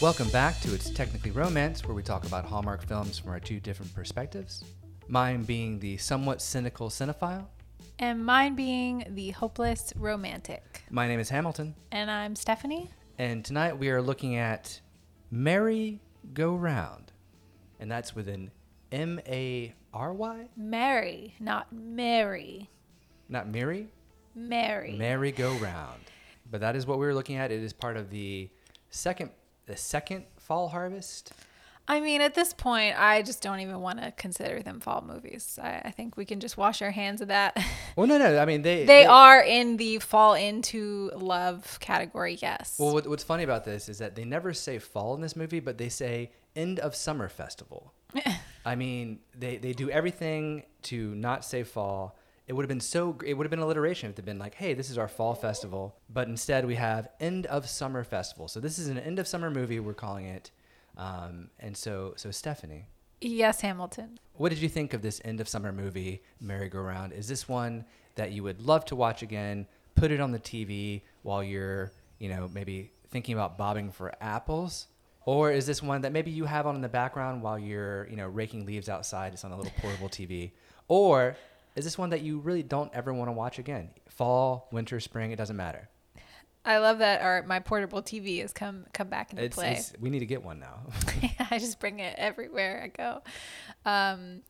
Welcome back to It's Technically Romance, where we talk about Hallmark films from our two different perspectives. Mine being the somewhat cynical cinephile. And mine being the hopeless romantic. My name is Hamilton, And I'm Stephanie. and tonight we are looking at Merry Go Round, and that's with an M A R Y, Mary, not Mary. not Mary, Mary. Merry Go Round. But that is what we were looking at. It is part of the second, the second fall harvest. I mean, at this point, I just don't even want to consider them fall movies. I, I think we can just wash our hands of that. Well, no, no. I mean, they they are in the fall into love category, yes. Well, what, what's funny about this is that they never say fall in this movie, but they say end of summer festival. I mean, they, they do everything to not say fall. It would have been so, it would have been alliteration if they'd been like, hey, this is our fall festival. But instead, we have end of summer festival. So this is an end of summer movie, we're calling it. Um, and so, so Stephanie, yes, Hamilton. what did you think of this end of summer movie, Merry Go Round? Is this one that you would love to watch again? Put it on the TV while you're, you know, maybe thinking about bobbing for apples? Or is this one that maybe you have on in the background while you're, you know, raking leaves outside? It's on a little portable TV. Or is this one that you really don't ever want to watch again? Fall, winter, spring, it doesn't matter. I love that our my portable TV has come come back into It's, play. it's we need to get one now. I just bring it everywhere I go. Um,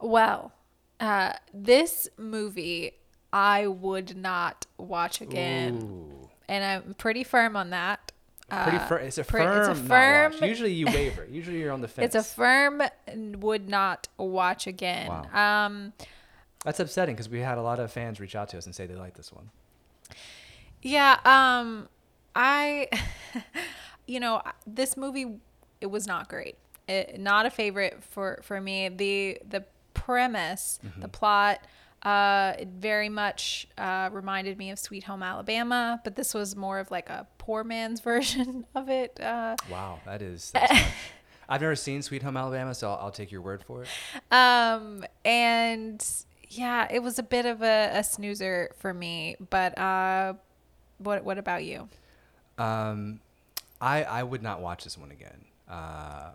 well, uh, this movie I would not watch again, Ooh. and I'm pretty firm on that. Pretty Uh, fir- it's a firm, it's a firm-. Usually you waver. Usually you're on the fence. It's a firm would not watch again. Wow. Um, That's upsetting because we had a lot of fans reach out to us and say they like this one. yeah. Um, I, you know, this movie it was not great. It, not a favorite for for me. The the premise, Mm-hmm. the plot. Uh, it very much uh, reminded me of Sweet Home Alabama, but this was more of like a poor man's version of it. Uh, Wow, that is. I've never seen Sweet Home Alabama, so I'll, I'll take your word for it. um, and yeah, it was a bit of a, a snoozer for me. But uh, what what about you? Um, I I would not watch this one again. Uh,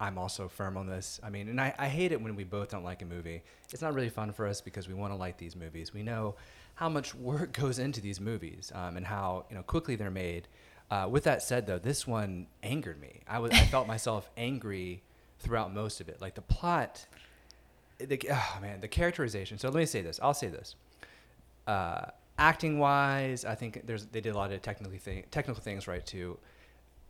I'm also firm on this. I mean, and I, I hate it when we both don't like a movie. It's not really fun for us because we want to like these movies. We know how much work goes into these movies um, and how you know quickly they're made. Uh, with that said, though, this one angered me. I was I felt myself angry throughout most of it. Like the plot, the oh man, the characterization. So let me say this. I'll say this. Uh, acting wise, I think there's they did a lot of technically thing, technical things right too.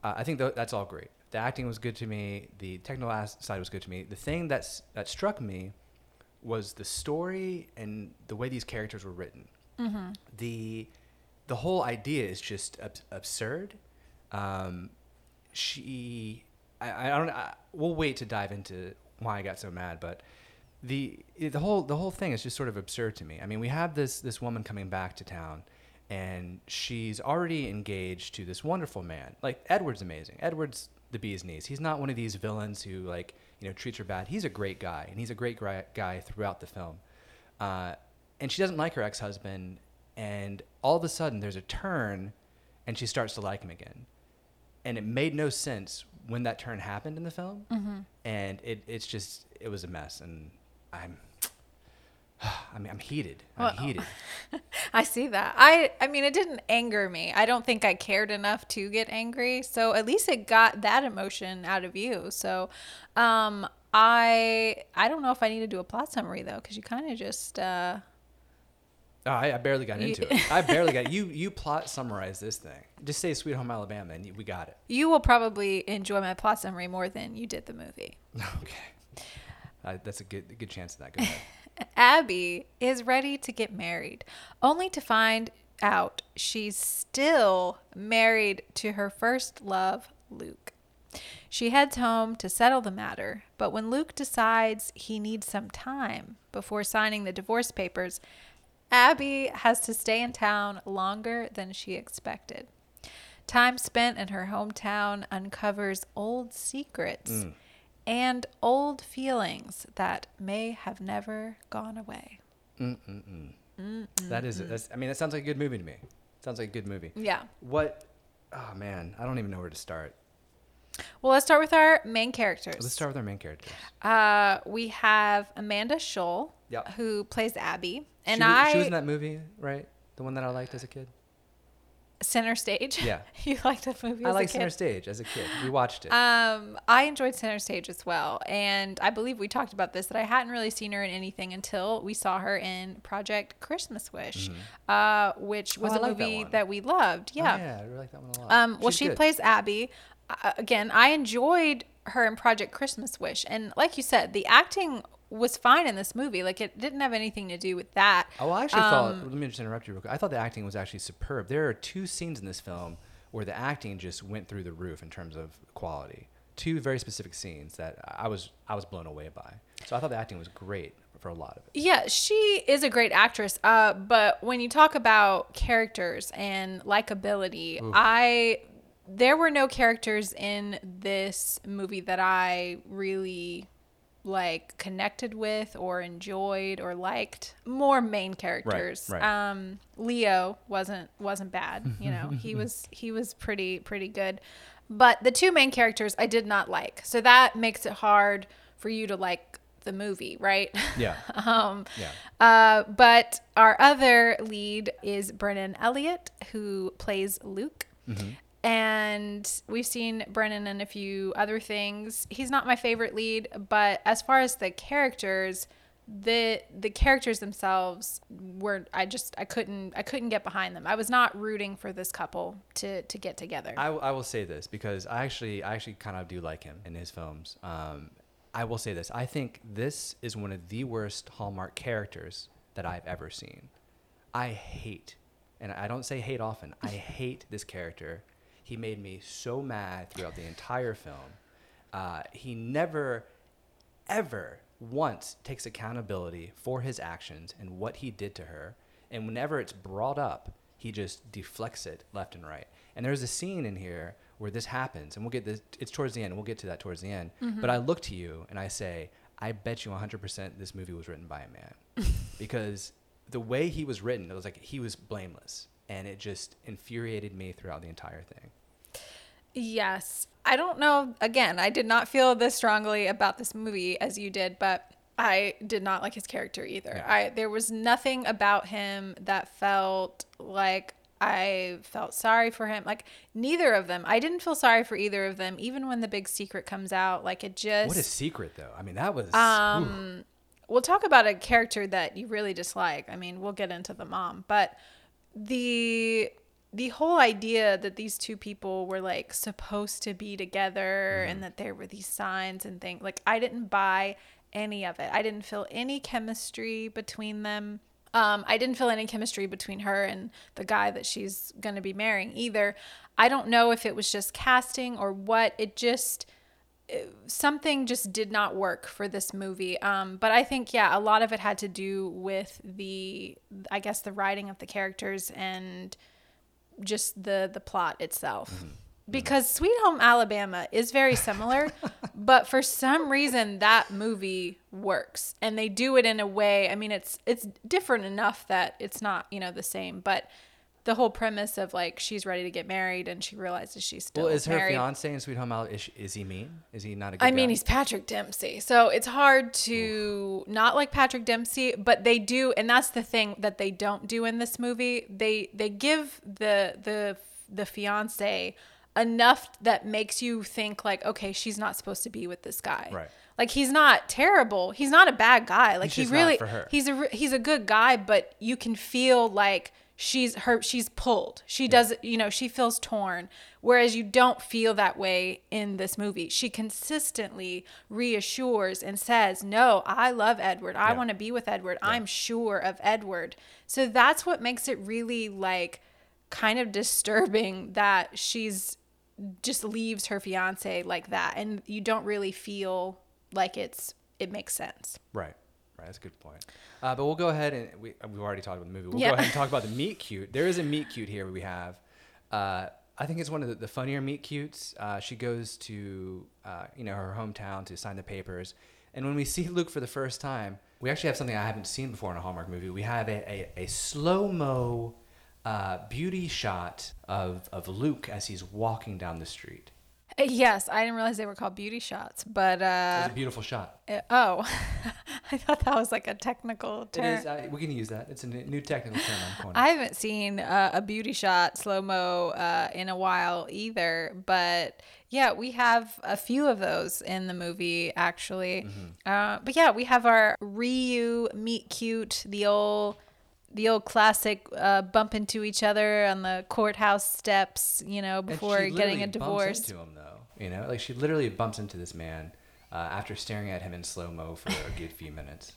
Uh, I think tho- that's all great. The acting was good to me. The technical as- side was good to me. The thing that's that struck me was the story and the way these characters were written. The the whole idea is just ab- absurd. Um, she, I, I don't. I, we'll wait to dive into why I got so mad, but the the whole the whole thing is just sort of absurd to me. I mean, we have this this woman coming back to town, and she's already engaged to this wonderful man. Like Edward's amazing. Edward's the bee's knees. He's not one of these villains who like you know treats her bad. He's a great guy, and he's a great guy throughout the film. Uh, and she doesn't like her ex husband, and all of a sudden there's a turn, and she starts to like him again and it made no sense when that turn happened in the film and it, it's just it was a mess and i'm i mean i'm heated i'm heated I see that. I I mean it didn't anger me. I don't think I cared enough to get angry. So at least it got that emotion out of you. So um I I don't know if I need to do a plot summary though cuz you kind of just uh Oh, I, I barely got You- into it i barely got you you plot summarize this thing just say sweet home alabama and you, we got it you will probably enjoy my plot summary more than you did the movie. okay uh, that's a good good chance of that go Abby is ready to get married, only to find out she's still married to her first love, Luke. She heads home to settle the matter, but when Luke decides he needs some time before signing the divorce papers, Abby has to stay in town longer than she expected. Time spent in her hometown uncovers old secrets and old feelings that may have never gone away. That is that's, i mean that sounds like a good movie to me sounds like a good movie Yeah. what oh man i don't even know where to start Well, let's start with our main characters. Let's start with our main characters. Uh, we have Amanda Schull, Yep. who plays Abby, and she, I she was in that movie, right? The one that I liked as a kid. Center Stage. Yeah. you liked that movie I as liked a Center. Stage as a kid. We watched it. Um, I enjoyed Center Stage as well, and I believe we talked about this that I hadn't really seen her in anything until we saw her in Project Christmas Wish, uh, which was Mm-hmm. Oh, a like that movie one. that, we loved. Oh, Yeah. yeah, I really like that one a lot. Um, well, She's she good. plays Abby. Uh, again, I enjoyed her in Project Christmas Wish, and like you said, the acting was fine in this movie. Like it didn't have anything to do with that. Oh, I actually Um, thought. Let me just interrupt you real quick. I thought the acting was actually superb. There are two scenes in this film where the acting just went through the roof in terms of quality. Two very specific scenes that I was I was blown away by. So I thought the acting was great for a lot of it. Yeah, she is a great actress. Uh, but when you talk about characters and likability, I there were no characters in this movie that I really like connected with or enjoyed or liked. More main characters. right. Um, Leo wasn't wasn't bad. You know, he was he was pretty pretty good. But the two main characters I did not like. So that makes it hard for you to like the movie, right? Yeah. um, Yeah. uh, but our other lead is Brennan Elliott, who plays Luke. Mm-hmm. And we've seen Brennan in a few other things. He's not my favorite lead, but as far as the characters, the the characters themselves were I just I couldn't I couldn't get behind them. I was not rooting for this couple to to get together. I, I will say this because I actually I actually kind of do like him in his films. Um, I will say this. I think this is one of the worst Hallmark characters that I've ever seen. I hate, and I don't say hate often. I hate this character. He made me so mad throughout the entire film. Uh, he never, ever once takes accountability for his actions and what he did to her. And whenever it's brought up, he just deflects it left and right. And there's a scene in here where this happens, and we'll get this. It's towards the end. We'll get to that towards the end. But I look to you and I say, I bet you 100% this movie was written by a man, because the way he was written, it was like he was blameless, and it just infuriated me throughout the entire thing. Yes. I don't know. Again, I did not feel this strongly about this movie as you did, but I did not like his character either. Yeah. I there was nothing about him that felt like I felt sorry for him. Like neither of them. I didn't feel sorry for either of them even when the big secret comes out. Like it just What a secret, though. I mean, that was. um, we'll talk about a character that you really dislike. I mean, we'll get into the mom, but the the whole idea that these two people were like supposed to be together and that there were these signs and things like I didn't buy any of it. I didn't feel any chemistry between them. Um, I didn't feel any chemistry between her and the guy that she's going to be marrying either. I don't know if it was just casting or what. It just something just did not work for this movie. Um, but I think, yeah, a lot of it had to do with the, I guess, the writing of the characters and just the the plot itself. Mm-hmm. Mm-hmm. Because Sweet Home Alabama is very similar, but for some reason that movie works, and they do it in a way. I mean, it's it's different enough that it's not you know the same, but the whole premise of like she's ready to get married and she realizes she's still well, is her married. fiance in Sweet Home Alabama? Is, is he mean? Is he not a good I mean, he's Patrick Dempsey. So it's hard to not like Patrick Dempsey, but they do and that's the thing that they don't do in this movie. They they give the the the fiance enough that makes you think like, okay, she's not supposed to be with this guy. Right. Like he's not terrible. He's not a bad guy. Like He's he really for her. he's a he's a good guy, but you can feel like she's her she's pulled. She does you know, she feels torn. Whereas you don't feel that way in this movie. She consistently reassures and says, "No, I love Edward. I Yeah. want to be with Edward. I'm sure of Edward." So that's what makes it really like kind of disturbing that she's just leaves her fiance like that and you don't really feel like it's it makes sense. Right. Right. That's a good point. Uh, but we'll go ahead and we, we've already talked about the movie. We'll Yeah. go ahead and talk about the meet cute. There is a meet cute here we have. Uh, I think it's one of the, the funnier meet cutes. Uh, she goes to uh, you know her hometown to sign the papers, and when we see Luke for the first time, we actually have something I haven't seen before in a Hallmark movie. We have a, a, a slow mo uh, beauty shot of of Luke as he's walking down the street. Uh, Yes, I didn't realize they were called beauty shots, but It uh, a beautiful shot. uh, oh, I thought that was like a technical It term. is. I, we can use that. It's a new technical term I'm coining. I haven't seen uh, a beauty shot slow mo uh, in a while either, but yeah, we have a few of those in the movie actually. Uh, but yeah, we have our Ryu meet cute, the old. The old classic uh, bump into each other on the courthouse steps, you know, before getting a divorce. Bumps into him though, you know, like she literally bumps into this man uh, after staring at him in slow mo for a good few minutes.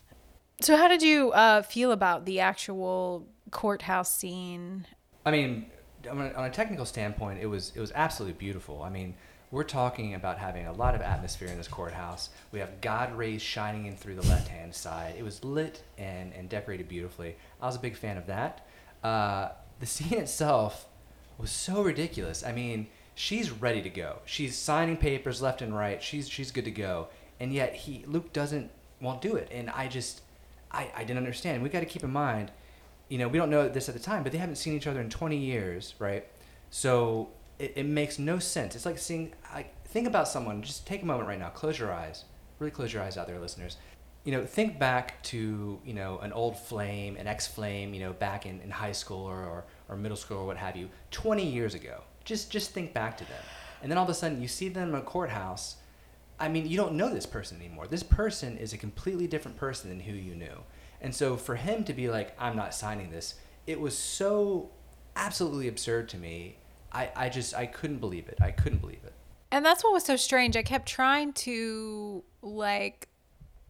So, how did you uh, feel about the actual courthouse scene? I mean, on a, on a technical standpoint, it was it was absolutely beautiful. I mean, we're talking about having a lot of atmosphere in this courthouse. We have God rays shining in through the left hand side. It was lit and, and decorated beautifully. I was a big fan of that. Uh, the scene itself was so ridiculous. I mean, she's ready to go. She's signing papers left and right. She's she's good to go. And yet he Luke doesn't won't do it. And I just I, I didn't understand. We got to keep in mind, you know, we don't know this at the time, but they haven't seen each other in 20 years, right? So it, it makes no sense. It's like seeing, I, think about someone, just take a moment right now, close your eyes, really close your eyes out there, listeners. You know, think back to, you know, an old flame, an ex flame, you know, back in, in high school or, or, or middle school or what have you, 20 years ago. Just, just think back to them. And then all of a sudden you see them in a courthouse. I mean, you don't know this person anymore. This person is a completely different person than who you knew. And so for him to be like, I'm not signing this, it was so absolutely absurd to me. I, I just, I couldn't believe it. I couldn't believe it. And that's what was so strange. I kept trying to like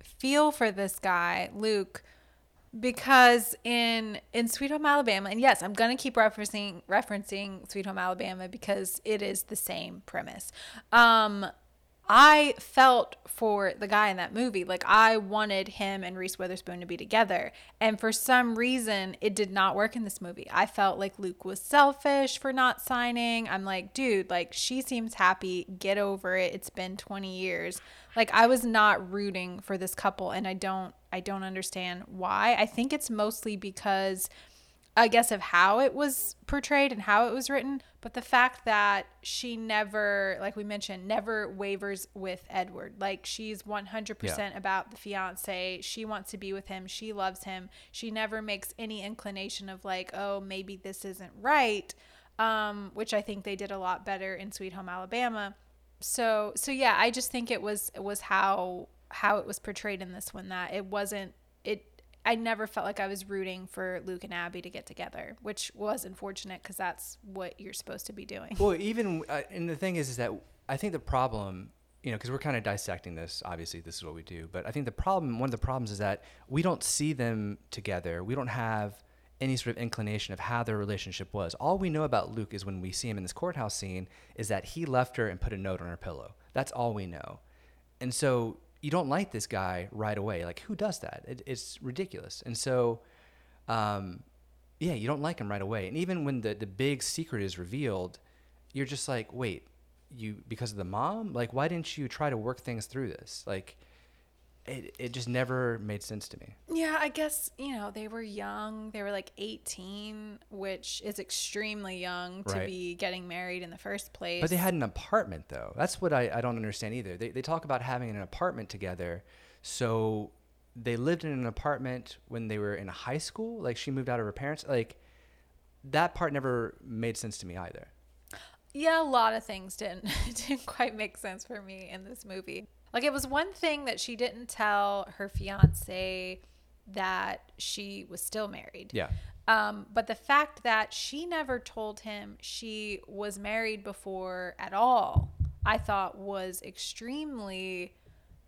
feel for this guy, Luke, because in in Sweet Home Alabama, and yes, I'm gonna keep referencing referencing Sweet Home Alabama because it is the same premise. Um, I felt for the guy in that movie. Like I wanted him and Reese Witherspoon to be together. And for some reason, it did not work in this movie. I felt like Luke was selfish for not signing. I'm like, dude, like she seems happy. Get over it. It's been 20 years. Like I was not rooting for this couple and I don't I don't understand why. I think it's mostly because I guess of how it was portrayed and how it was written, but the fact that she never, like we mentioned, never wavers with Edward. Like she's 100% Yeah. about the fiance. She wants to be with him. She loves him. She never makes any inclination of like, oh, maybe this isn't right. Um, which I think they did a lot better in Sweet Home Alabama. So, so yeah, I just think it was it was how how it was portrayed in this one that it wasn't it I never felt like I was rooting for Luke and Abby to get together, which was unfortunate because that's what you're supposed to be doing. Well, even, uh, and the thing is, is that I think the problem, you know, because we're kind of dissecting this, obviously, this is what we do, but I think the problem, one of the problems is that we don't see them together. We don't have any sort of inclination of how their relationship was. All we know about Luke is when we see him in this courthouse scene is that he left her and put a note on her pillow. That's all we know. And so you don't like this guy right away. Like, who does that? It, it's ridiculous. And so, um, yeah, you don't like him right away. And even when the, the big secret is revealed, you're just like, wait, you because of the mom? Like, why didn't you try to work things through this? Like, it, it just never made sense to me. Yeah, I guess, you know, they were young. They were like 18, which is extremely young to Right. be getting married in the first place. But they had an apartment, though. That's what I, I don't understand either. They, they talk about having an apartment together. So they lived in an apartment when they were in high school. Like, she moved out of her parents. Like, that part never made sense to me either. Yeah, a lot of things didn't didn't quite make sense for me in this movie. Like it was one thing that she didn't tell her fiance that she was still married. Yeah. Um, but the fact that she never told him she was married before at all, I thought was extremely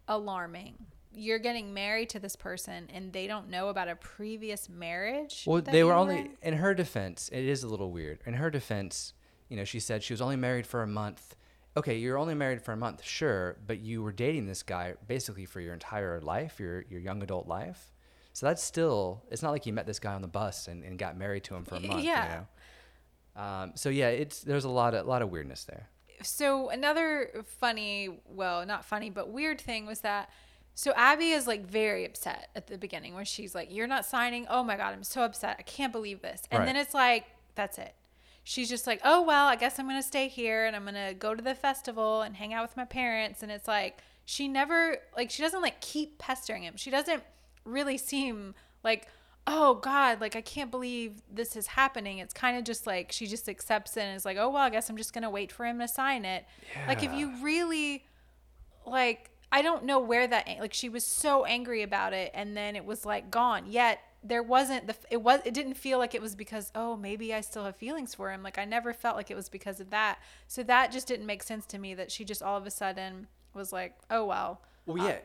alarming. You're getting married to this person and they don't know about a previous marriage. Well, they were in? only, in her defense, it is a little weird. In her defense, you know, she said she was only married for a month. Okay, you're only married for a month, sure, but you were dating this guy basically for your entire life, your your young adult life. So that's still, it's not like you met this guy on the bus and, and got married to him for a month. yeah. You know? Um, so yeah, it's there's a lot of lot of weirdness there. so another funny well not funny but weird thing was that so abby is like very upset at the beginning when she's like you're not signing oh my god i'm so upset i can't believe this and Right. then it's like that's it she's just like, oh, well, I guess I'm going to stay here and I'm going to go to the festival and hang out with my parents. And it's like, she never, like, she doesn't like keep pestering him. She doesn't really seem like, oh God, like, I can't believe this is happening. It's kind of just like, she just accepts it and is like, oh, well, I guess I'm just going to wait for him to sign it. Like, if you really, like I don't know where that like she was so angry about it and then it was like gone. Yet there wasn't the it was it didn't feel like it was because oh maybe I still have feelings for him. Like I never felt like it was because of that. So that just didn't make sense to me that she just all of a sudden was like oh well. Well, yeah,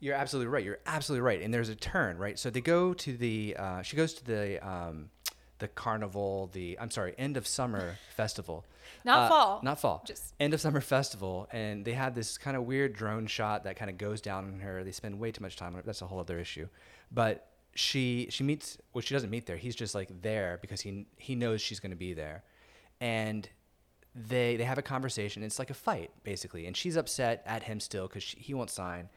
you're absolutely right. You're absolutely right. And there's a turn, right? So they go to the. Uh, she goes to the um, the carnival. The I'm sorry, end of summer festival. Not Uh, fall. Not fall. Just- end of summer festival, and they have this kind of weird drone shot that kind of goes down on her. They spend way too much time on it. That's a whole other issue. But she she meets. Well, she doesn't meet there. He's just like there because he he knows she's going to be there, and they they have a conversation. It's like a fight basically, and she's upset at him still because he won't sign.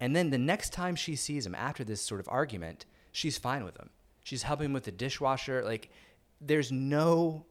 And then the next time she sees him after this sort of argument, she's fine with him. She's helping him with the dishwasher. Like there's no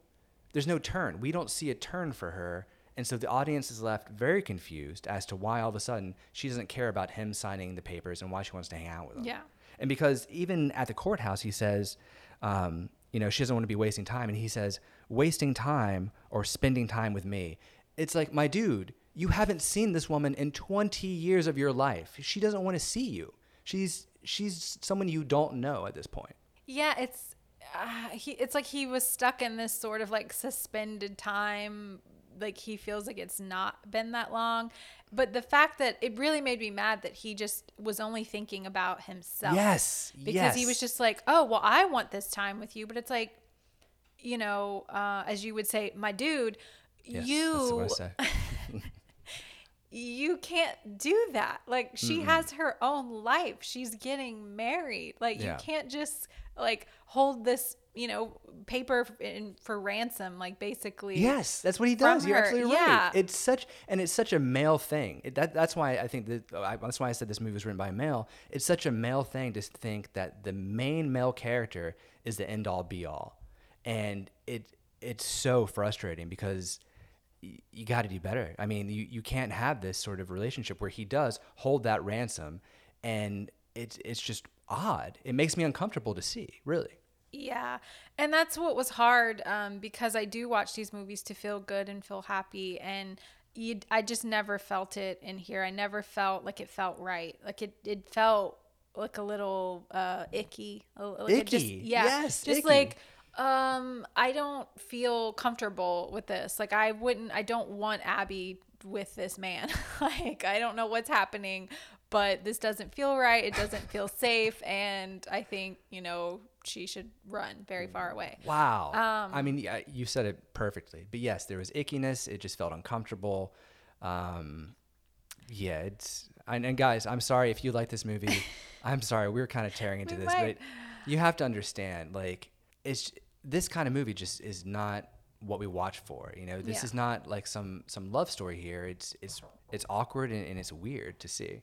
there's no turn. We don't see a turn for her. And so the audience is left very confused as to why all of a sudden she doesn't care about him signing the papers and why she wants to hang out with him. Yeah. And because even at the courthouse, he says, um, you know, she doesn't want to be wasting time. And he says, wasting time or spending time with me. It's like, my dude, you haven't seen this woman in 20 years of your life. She doesn't want to see you. She's she's someone you don't know at this point. Yeah, it's uh, he. It's like he was stuck in this sort of like suspended time. Like he feels like it's not been that long, but the fact that it really made me mad that he just was only thinking about himself. Yes, because he was just like, oh well, I want this time with you, but it's like, you know, uh, as you would say, my dude, Yes, you That's what I say. you can't do that. Like she has her own life. She's getting married. Like Yeah. you can't just like hold this, you know, paper in, for ransom. Like basically. Yes, that's what he does. You're her. absolutely Yeah. right. It's such and it's such a male thing. It, that that's why I think that I, that's why I said this movie was written by a male. It's such a male thing to think that the main male character is the end all be all, and it it's so frustrating because y- you got to do better. I mean, you, you can't have this sort of relationship where he does hold that ransom, and it's it's just odd. It makes me uncomfortable to see, really. Yeah. And that's what was hard um, because I do watch these movies to feel good and feel happy. And you, I just never felt it in here. I never felt like it felt right. Like it, it felt like a little uh, icky. Like it just- Icky. yeah. Yes, Just icky. like, um, I don't feel comfortable with this. Like I wouldn't, I don't want Abby with this man. like I don't know what's happening, but this doesn't feel right. It doesn't feel safe. And I think, you know, she should run very far away. Wow. Um, I mean, yeah, you said it perfectly. But yes, there was ickiness. It just felt uncomfortable. Um, yeah, it's. And, and guys, I'm sorry if you like this movie. I'm sorry. We were kind of tearing into this, might. but you have to understand, like, it's this kind of movie just is not what we watch for. You know, this Yeah. is not like some some love story here. It's it's it's awkward and, and it's weird to see.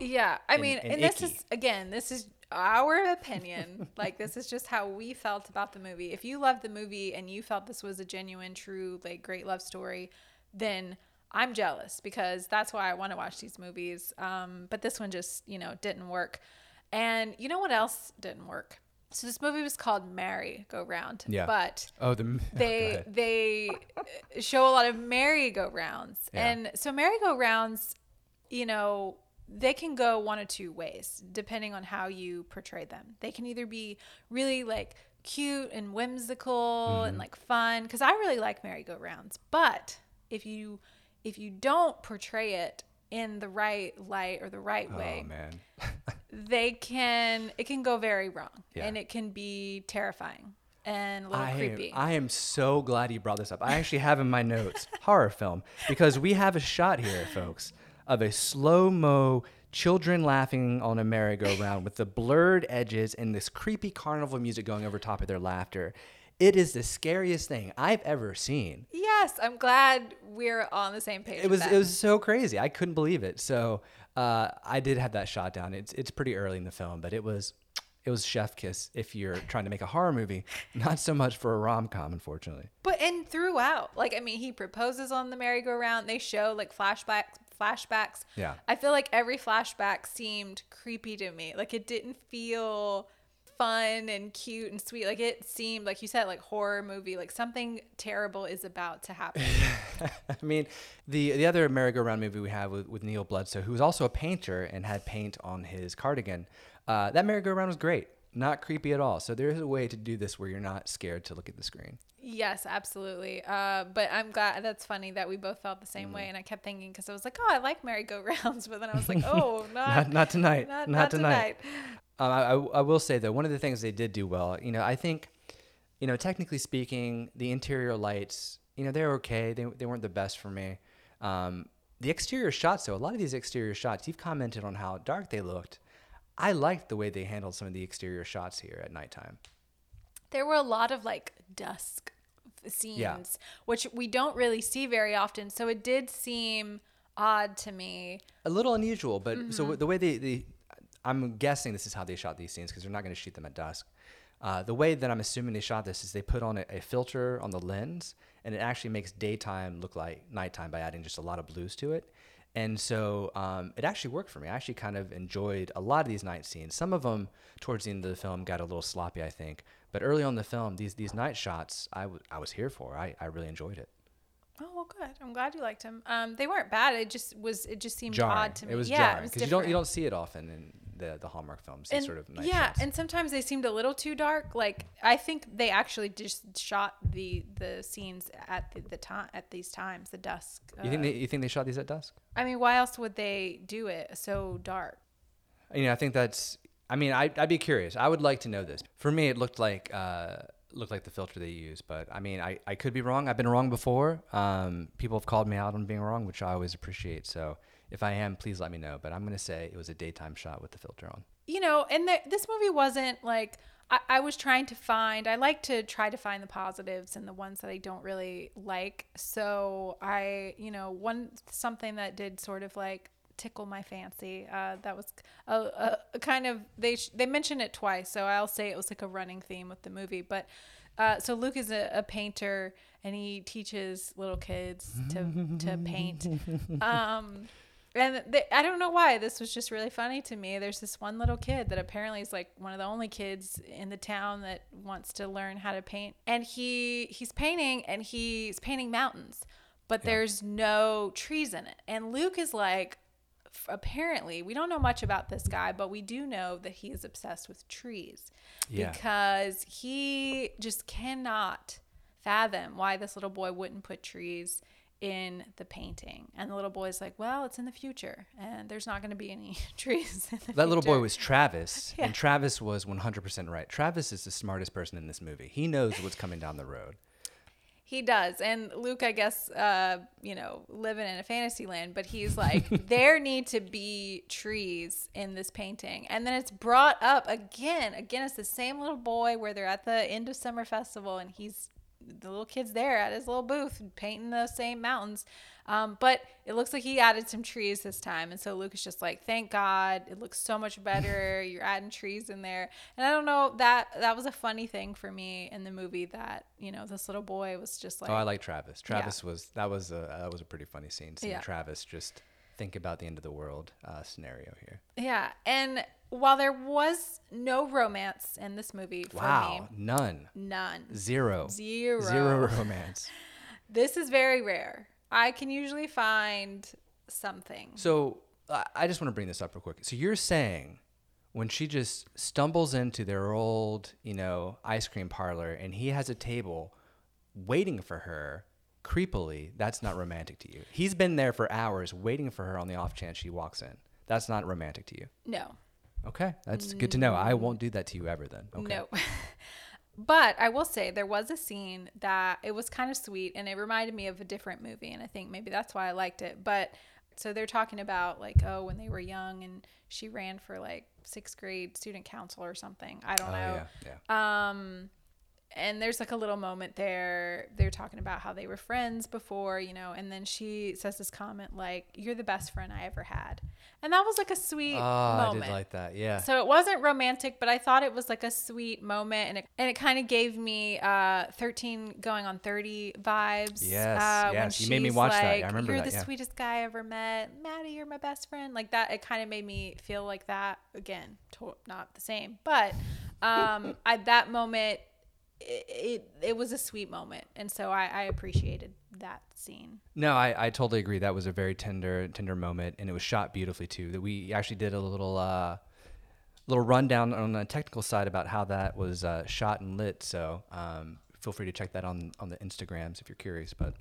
Yeah, I and- mean, and and, this is again, this is our opinion. like this is just how we felt about the movie. If you loved the movie and you felt this was a genuine, true, like great love story, then I'm jealous because that's why I want to watch these movies. Um, but this one just, you know, didn't work. And you know what else didn't work? So this movie was called Merry Go Round. Yeah. But Oh, the they they uh, show a lot of merry-go-rounds Yeah. and so merry-go-rounds you know they can go one of two ways depending on how you portray them they can either be really like cute and whimsical and mm-hmm. like fun because i really like merry-go-rounds but if you if you don't portray it in the right light or the right oh, way Oh man. they can it can go very wrong Yeah. and it can be terrifying and a little I creepy am, I am so glad you brought this up. I actually have in my notes horror film because we have a shot here, folks, of a slow mo children laughing on a merry-go-round with the blurred edges and this creepy carnival music going over top of their laughter. It is the scariest thing I've ever seen. Yes, I'm glad we're on the same page. It was it was so crazy. I couldn't believe it. So uh, I did have that shot down. It's it's pretty early in the film, but it was It was chef kiss if you're trying to make a horror movie, not so much for a rom com, unfortunately. But and throughout, like I mean, he proposes on the merry-go-round. They show like flashbacks, flashbacks. Yeah. I feel like every flashback seemed creepy to me. Like it didn't feel fun and cute and sweet. Like it seemed like you said, like horror movie. Like something terrible is about to happen. I mean, the the other merry-go-round movie we have with, with Neal Bledsoe, who was also a painter and had paint on his cardigan, uh, that merry-go-round was great. Not creepy at all. So there is a way to do this where you're not scared to look at the screen. Yes, absolutely. Uh, but I'm glad that's funny that we both felt the same Mm. way. And I kept thinking because I was like, oh, I like merry-go-rounds, but then I was like, oh, not Not, not tonight. not, Not, not tonight. tonight. Um, I, I I will say though, one of the things they did do well, you know, I think, you know, technically speaking, the interior lights, you know, they're okay. They, they weren't the best for me. Um, the exterior shots, though, a lot of these exterior shots, you've commented on how dark they looked. I liked the way they handled some of the exterior shots here at nighttime. There were a lot of like dusk scenes, which we don't really see very often. So it did seem odd to me. A little unusual, but Mm-hmm. so the way they, they, I'm guessing this is how they shot these scenes because they're not going to shoot them at dusk. Uh, the way that I'm assuming they shot this is they put on a, a filter on the lens, and it actually makes daytime look like nighttime by adding just a lot of blues to it. And so um, it actually worked for me. I actually kind of enjoyed a lot of these night scenes. Some of them towards the end of the film got a little sloppy, I think. But early on in the film, these these night shots, I, w- I was here for. I, I really enjoyed it. Oh well, good. I'm glad you liked them. Um, they weren't bad. It just was. It just seemed Jarring. odd to me. It was yeah, jarring because you don't you don't see it often in the the Hallmark films. And, sort of yeah, shots. and sometimes they seemed a little too dark. Like I think they actually just shot the the scenes at the, the time at these times, the dusk. you think uh, they, you think they shot these at dusk? I mean, why else would they do it so dark? You know, I think that's. I mean, I, I'd be curious. I would like to know this. For me, it looked like uh, looked like the filter they use, but I mean, I, I could be wrong. I've been wrong before. Um, people have called me out on being wrong, which I always appreciate. So if I am, please let me know. But I'm gonna say it was a daytime shot with the filter on. you know, and the, this movie wasn't like I, I was trying to find. I like to try to find the positives and the ones that I don't really like. So I, you know, one something that did sort of like tickle my fancy. Uh, that was a, a, a kind of they sh- they mention it twice, so I'll say it was like a running theme with the movie. But uh, so Luke is a, a painter and he teaches little kids to to paint. Um, and th I don't know why this was just really funny to me. There's this one little kid that apparently is like one of the only kids in the town that wants to learn how to paint, and he he's painting and he's painting mountains, but there's no trees in it. And Luke is like, apparently we don't know much about this guy, but we do know that he is obsessed with trees Yeah. because he just cannot fathom why this little boy wouldn't put trees in the painting. And the little boy's like, well, it's in the future and there's not going to be any trees in the That little boy was Travis, Yeah. and Travis was 100% right. Travis is the smartest person in this movie. He knows what's coming down the road. He does. And Luke, I guess, uh, you know, living in a fantasy land, but he's like, there need to be trees in this painting. And then it's brought up again. Again, it's the same little boy where they're at the end of summer festival and he's the little kid's there at his little booth painting those same mountains. Um, but it looks like he added some trees this time. And so Luke is just like, thank God. It looks so much better. You're adding trees in there. And I don't know, that that was a funny thing for me in the movie that, you know, this little boy was just like, oh, I like Travis. Travis was that was a that was a pretty funny scene. Seeing Yeah. Travis just think about the end of the world uh, scenario here. Yeah, and while there was no romance in this movie for Wow, me, none, none, zero, zero, zero romance. This is very rare. I can usually find something. So I I just want to bring this up real quick. So you're saying when she just stumbles into their old, you know, ice cream parlor and he has a table waiting for her creepily, that's not romantic to you. He's been there for hours waiting for her on the off chance she walks in. That's not romantic to you. No, Okay, that's good to know. I won't do that to you ever then. Okay. no. but I will say there was a scene that it was kind of sweet and it reminded me of a different movie, and I think maybe that's why I liked it. But so they're talking about like, oh, when they were young and she ran for like sixth grade student council or something. I don't Oh, know. yeah, yeah. Um, and there's like a little moment there. They're talking about how they were friends before, you know, and then she says this comment like, "You're the best friend I ever had," and that was like a sweet Oh, I moment. did like that. Yeah. So it wasn't romantic, but I thought it was like a sweet moment, and it and it kind of gave me uh, thirteen going on thirty vibes. Yes, uh, yes, you made me watch that. like, I remember You're that, the yeah. sweetest guy I ever met, Maddie. You're my best friend. Like that, it kind of made me feel like that again. To- not the same, but um, at that moment, it, it was a sweet moment, and so I, I appreciated that scene. No, I, I totally agree. That was a very tender tender moment, and it was shot beautifully too. That we actually did a little uh, little rundown on the technical side about how that was uh, shot and lit. So um, feel free to check that on on the Instagrams if you're curious. But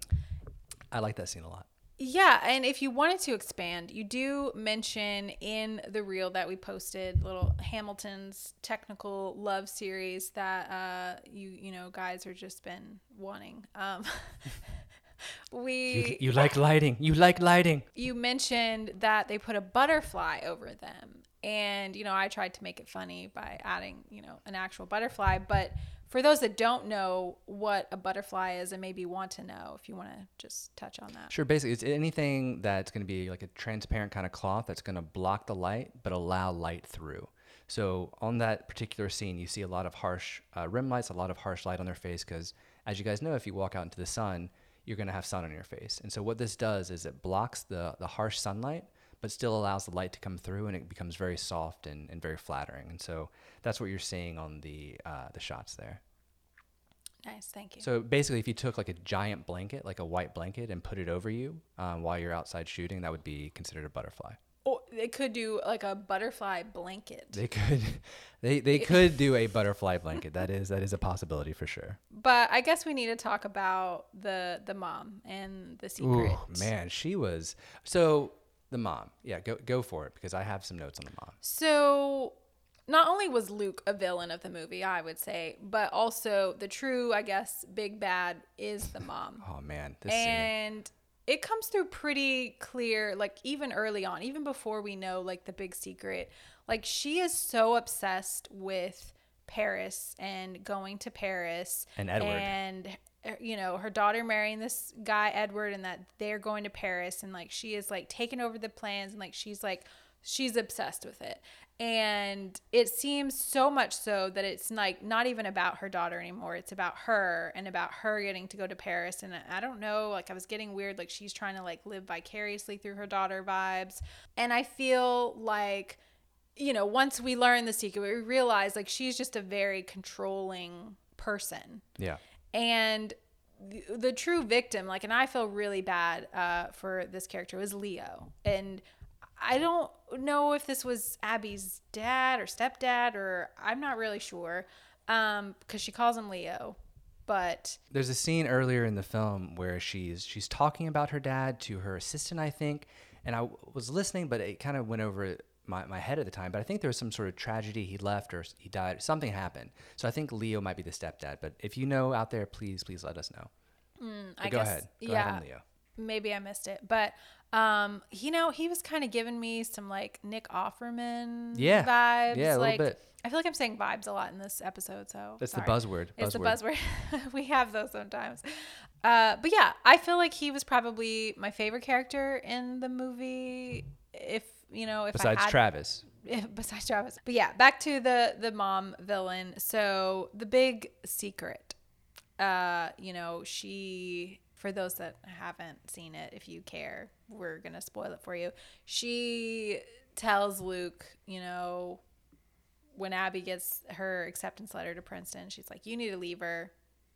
I like that scene a lot. Yeah, and if you wanted to expand, you do mention in the reel that we posted, little Hamilton's technical love series that uh, you you know guys are just been wanting. Um, we You, you like lighting. You like lighting. you mentioned that they put a butterfly over them and you know i tried to make it funny by adding you know an actual butterfly but for those that don't know what a butterfly is and maybe want to know if you want to just touch on that Sure. Basically, it's anything that's going to be like a transparent kind of cloth that's going to block the light but allow light through. So on that particular scene, you see a lot of harsh uh, rim lights, a lot of harsh light on their face because, as you guys know, if you walk out into the sun, you're going to have sun on your face. And so what this does is it blocks the the harsh sunlight, but still allows the light to come through, and it becomes very soft and, and very flattering. And so that's what you're seeing on the uh, the shots there. nice thank you So basically, if you took like a giant blanket, like a white blanket, and put it over you um, while you're outside shooting, that would be considered a butterfly. or they could do like a butterfly blanket They could, they they could do a butterfly blanket. That is that is a possibility for sure. but i guess we need to talk about the the mom and the secret Ooh, man, she was so the mom. Yeah, go go for it because I have some notes on the mom. So, not only was Luke a villain of the movie, I would say, but also the true, I guess, big bad is the mom. Oh man, this scene. and it comes through pretty clear, like even early on, even before we know like the big secret. Like she is so obsessed with Paris and going to Paris And Edward. and Er, you know her daughter marrying this guy Edward and that they're going to Paris and like she is like taking over the plans and like she's like she's obsessed with it. And it seems so much so that it's like not even about her daughter anymore. It's about her and about her getting to go to Paris. And I don't know like I was getting weird like she's trying to like live vicariously through her daughter vibes. And I feel like you know once we learn the secret we realize like she's just a very controlling person. Yeah, and the, the true victim like and i feel really bad uh, for this character was leo. And i don't know if this was abby's dad or stepdad or i'm not really sure um because she calls him leo. But there's a scene earlier in the film where she's she's talking about her dad to her assistant, I think, and I was listening, but it kind of went over my, my head at the time. But I think there was some sort of tragedy. He left or he died. Something happened. So I think Leo might be the stepdad. But if you know out there, please please let us know. But I go guess ahead. Go yeah ahead, Leo. maybe i missed it but um you know he was kind of giving me some like nick offerman Yeah. vibes Yeah, a little like bit. i feel like i'm saying vibes a lot in this episode so That's sorry. the buzzword. It's the buzzword. buzzword. we have those sometimes. Uh, but yeah, I feel like he was probably my favorite character in the movie. If you know, if Besides I had, Travis. besides Travis. But yeah, back to the the mom villain. So the big secret. Uh, you know, she for those that haven't seen it, if you care, we're gonna spoil it for you. She tells Luke, you know, when Abby gets her acceptance letter to Princeton, she's like, You need to leave her.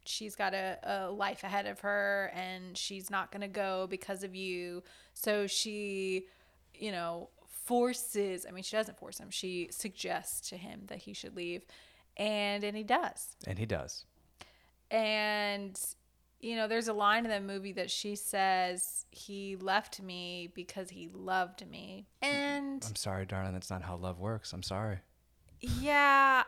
She's got a, a life ahead of her and she's not going to go because of you. So she, you know, forces, I mean, she doesn't force him, she suggests to him that he should leave. And, and he does. And he does. And, you know, there's a line in the movie that she says, He left me because he loved me. And I'm sorry, darling. That's not how love works. I'm sorry. Yeah,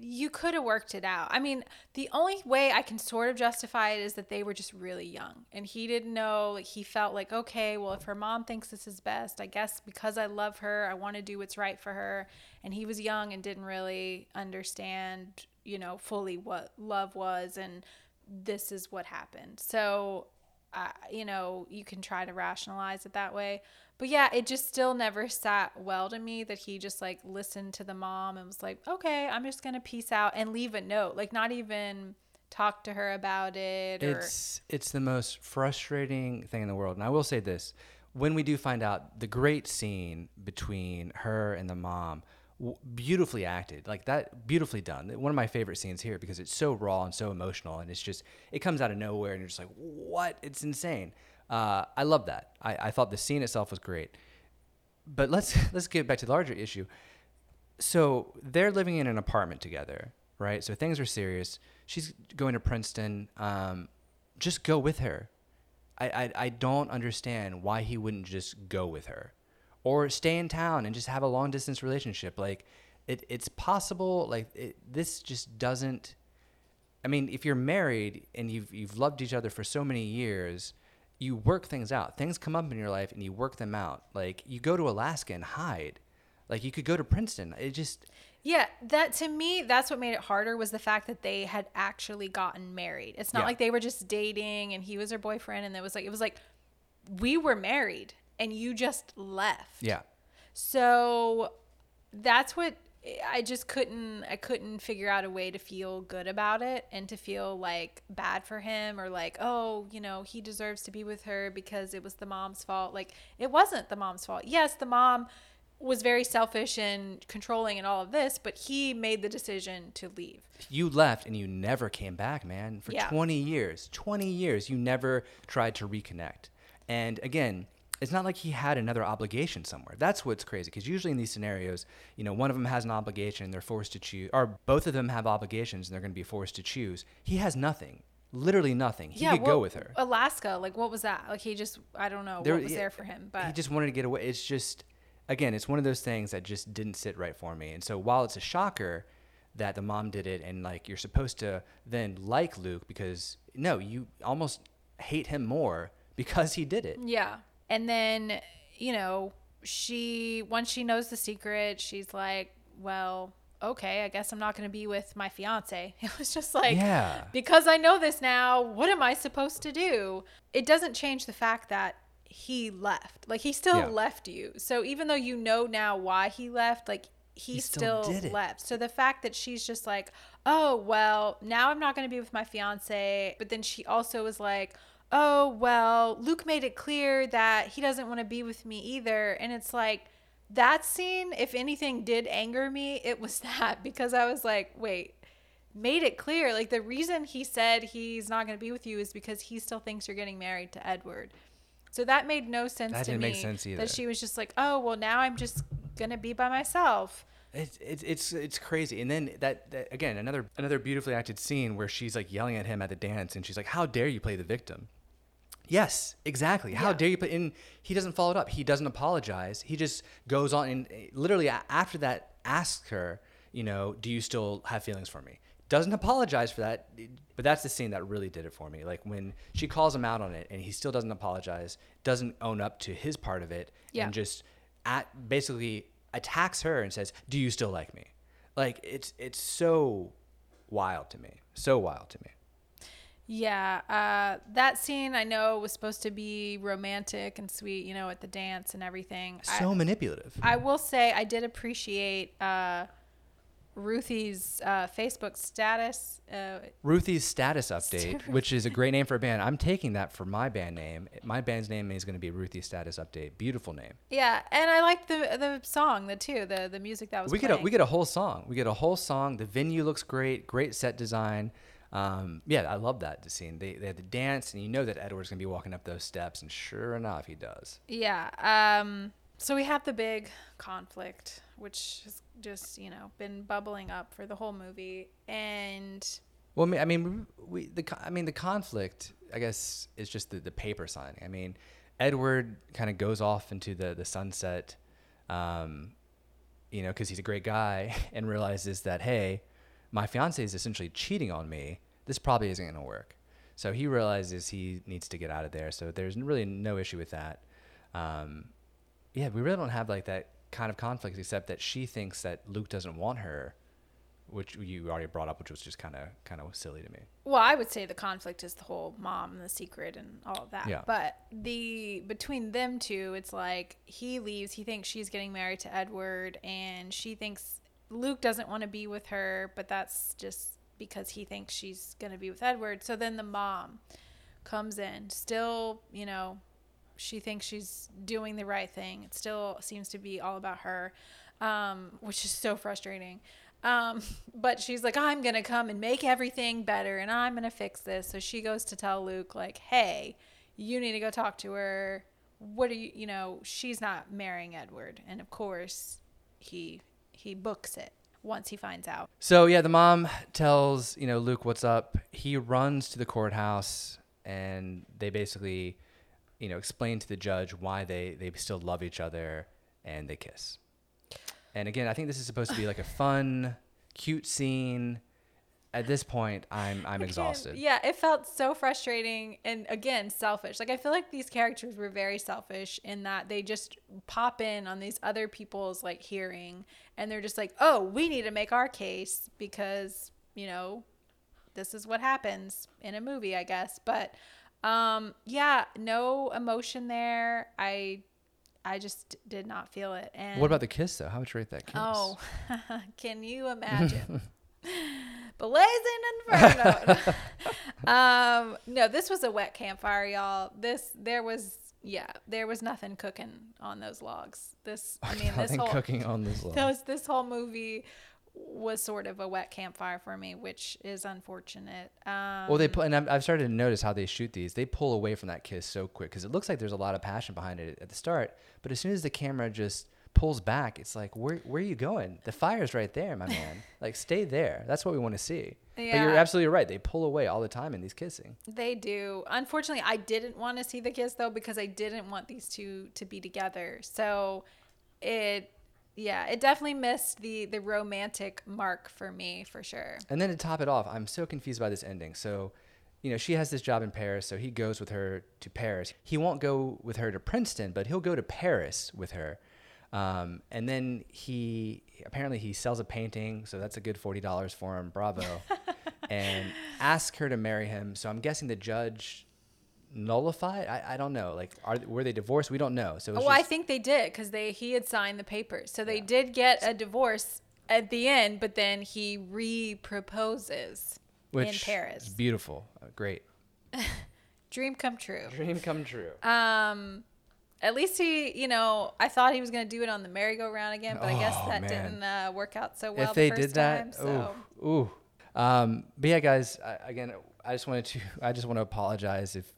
you could have worked it out. I mean, the only way I can sort of justify it is that they were just really young and he didn't know. He felt like, okay, well, if her mom thinks this is best, I guess because I love her, I want to do what's right for her. And he was young and didn't really understand you know, fully what love was and this is what happened. So, uh, you know, you can try to rationalize it that way. But yeah, it just still never sat well to me that he just like listened to the mom and was like, okay, I'm just to peace out and leave a note. Like, not even talk to her about it. Or... It's, it's the most frustrating thing in the world. And I will say this when we do find out the great scene between her and the mom beautifully acted like that beautifully done one of my favorite scenes here because it's so raw and so emotional and it's just it comes out of nowhere and you're just like what it's insane uh, i love that I, I thought the scene itself was great but let's let's get back to the larger issue so they're living in an apartment together right so things are serious she's going to princeton um, just go with her I, I i don't understand why he wouldn't just go with her or stay in town and just have a long distance relationship. Like it, it's possible. Like it, this just doesn't. I mean, if you're married and you've you've loved each other for so many years, you work things out. Things come up in your life and you work them out. Like you go to Alaska and hide. Like you could go to Princeton. It just yeah, that to me, that's what made it harder was the fact that they had actually gotten married. It's not yeah. like they were just dating and he was her boyfriend and it was like it was like we were married and you just left. Yeah. So that's what I just couldn't I couldn't figure out a way to feel good about it and to feel like bad for him or like oh you know he deserves to be with her because it was the mom's fault. Like it wasn't the mom's fault. Yes the mom was very selfish and controlling and all of this but he made the decision to leave. You left and you never came back man for yeah. 20 years 20 years you never tried to reconnect. And again it's not like he had another obligation somewhere. That's what's crazy because usually in these scenarios, you know, one of them has an obligation and they're forced to choose, or both of them have obligations and they're going to be forced to choose. He has nothing, literally nothing. He yeah, could go with her. Alaska, like what was that? Like he just, I don't know there, what was yeah, there for him, but he just wanted to get away. It's just, again, it's one of those things that just didn't sit right for me. And so while it's a shocker that the mom did it, and like you're supposed to then like Luke because no, you almost hate him more because he did it. Yeah. And then, you know, she, once she knows the secret, she's like, well, okay, I guess I'm not going to be with my fiance. It was just like, yeah. because I know this now, what am I supposed to do? It doesn't change the fact that he left. Like, he still yeah. left you. So even though you know now why he left, like, he, he still, still left. So the fact that she's just like, oh, well, now I'm not going to be with my fiance. But then she also was like, oh, well, Luke made it clear that he doesn't want to be with me either. And it's like, that scene, if anything did anger me, it was that because I was like, wait, made it clear. Like, the reason he said he's not going to be with you is because he still thinks you're getting married to Edward. So that made no sense that to didn't me. Make sense either. That she was just like, oh, well, now I'm just going to be by myself. It's, it's it's it's crazy, and then that, that again another another beautifully acted scene where she's like yelling at him at the dance, and she's like, "How dare you play the victim?" Yes, exactly. How yeah. dare you put in? He doesn't follow it up. He doesn't apologize. He just goes on and eh, literally after that asks her, you know, do you still have feelings for me? Doesn't apologize for that. But that's the scene that really did it for me. Like when she calls him out on it and he still doesn't apologize, doesn't own up to his part of it, yeah. and just at basically attacks her and says, "Do you still like me?" Like it's it's so wild to me. So wild to me. Yeah, uh, that scene I know was supposed to be romantic and sweet, you know, at the dance and everything. So I, manipulative. I will say I did appreciate uh, Ruthie's uh, Facebook status. Uh, Ruthie's status update, which is a great name for a band. I'm taking that for my band name. My band's name is going to be Ruthie's status update. Beautiful name. Yeah, and I like the the song, the too, the the music that was. We playing. get a we get a whole song. We get a whole song. The venue looks great. Great set design um, yeah, I love that scene. They they had the dance, and you know that Edward's gonna be walking up those steps, and sure enough, he does. Yeah. Um, so we have the big conflict, which has just you know been bubbling up for the whole movie, and. Well, I mean, we the I mean the conflict, I guess, is just the, the paper signing. I mean, Edward kind of goes off into the the sunset, um, you know, because he's a great guy, and realizes that hey, my fiance is essentially cheating on me. This probably isn't going to work. So he realizes he needs to get out of there. So there's really no issue with that. Um, yeah, we really don't have like that kind of conflict, except that she thinks that Luke doesn't want her which you already brought up, which was just kind of kind of silly to me. Well, I would say the conflict is the whole mom and the secret and all of that. Yeah. But the between them two, it's like he leaves. He thinks she's getting married to Edward, and she thinks Luke doesn't want to be with her, but that's just because he thinks she's gonna be with Edward. So then the mom comes in, still, you know, she thinks she's doing the right thing. It still seems to be all about her, um, which is so frustrating. Um, but she's like, I'm gonna come and make everything better, and I'm gonna fix this. So she goes to tell Luke, like, Hey, you need to go talk to her. What are you? You know, she's not marrying Edward, and of course, he he books it once he finds out. So yeah, the mom tells you know Luke what's up. He runs to the courthouse, and they basically, you know, explain to the judge why they they still love each other, and they kiss. And again, I think this is supposed to be like a fun, cute scene. At this point, I'm I'm exhausted. Yeah, it felt so frustrating and again selfish. Like I feel like these characters were very selfish in that they just pop in on these other people's like hearing and they're just like, "Oh, we need to make our case because, you know, this is what happens in a movie, I guess." But um yeah, no emotion there. I I just did not feel it. And What about the kiss though? How would you rate that kiss? Oh, can you imagine? Blazing Inferno. um, no, this was a wet campfire, y'all. This there was yeah, there was nothing cooking on those logs. This I mean this Nothing whole cooking on this log. those this whole movie was sort of a wet campfire for me, which is unfortunate. Um, Well, they pull, and I've, I've started to notice how they shoot these. They pull away from that kiss so quick because it looks like there's a lot of passion behind it at the start. But as soon as the camera just pulls back, it's like, where where are you going? The fire's right there, my man. like, stay there. That's what we want to see. Yeah. But you're absolutely right. They pull away all the time in these kissing. They do. Unfortunately, I didn't want to see the kiss though because I didn't want these two to be together. So it yeah, it definitely missed the the romantic mark for me for sure. And then to top it off, I'm so confused by this ending. So, you know, she has this job in Paris, so he goes with her to Paris. He won't go with her to Princeton, but he'll go to Paris with her. Um, and then he apparently he sells a painting, so that's a good forty dollars for him. Bravo! and asks her to marry him. So I'm guessing the judge nullified. I, I don't know. Like, are were they divorced? We don't know. So it's Well, I think they did because they he had signed the papers, so they did get a divorce at the end. But then he re-proposes which in is Paris. beautiful, Uh, great Dream come true. dream come true. Um, at least he, you know, I thought he was going to do it on the merry-go-round again, but I guess Oh, that man. didn't uh, work out so well. if they the first did that, time, so. ooh, ooh. Um, but yeah, guys, I, again, I just wanted to, I just want to apologize if,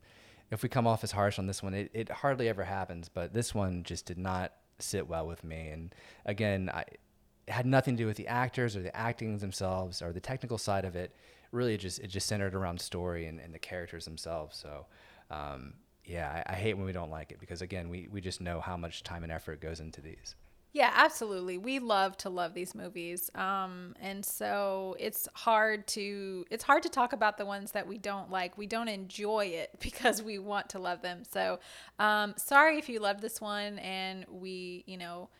if we come off as harsh on this one. It, it hardly ever happens, but this one just did not sit well with me. And again, I, it had nothing to do with the actors or the acting themselves or the technical side of it. Really, it just it just centered around story and, and the characters themselves. So, um, yeah, I, I hate when we don't like it because again, we, we just know how much time and effort goes into these. Yeah, absolutely. We love to love these movies. Um, and so it's hard to it's hard to talk about the ones that we don't like. We don't enjoy it because we want to love them. So um, sorry if you loved this one and we, you know,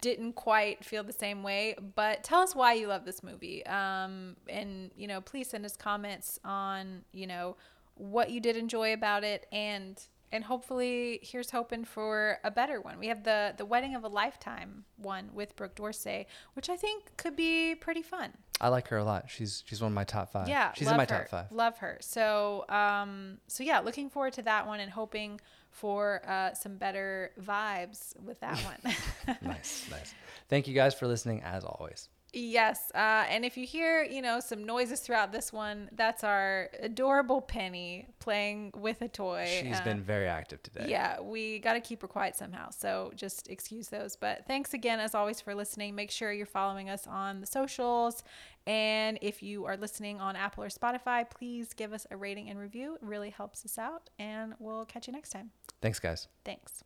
didn't quite feel the same way, but tell us why you love this movie. Um, and you know, please send us comments on, you know, what you did enjoy about it and and hopefully here's hoping for a better one. We have the the wedding of a lifetime one with Brooke D'Orsay, which I think could be pretty fun. I like her a lot. She's she's one of my top five. Yeah, she's in my her. top five. Love her. So um so yeah, looking forward to that one and hoping for uh, some better vibes with that one. nice, nice. Thank you guys for listening as always. Yes, uh, and if you hear, you know, some noises throughout this one, that's our adorable Penny playing with a toy. She's Uh, been very active today. Yeah, we got to keep her quiet somehow. So just excuse those. But thanks again, as always, for listening. Make sure you're following us on the socials. And if you are listening on Apple or Spotify, please give us a rating and review. It really helps us out. And we'll catch you next time. Thanks, guys. Thanks.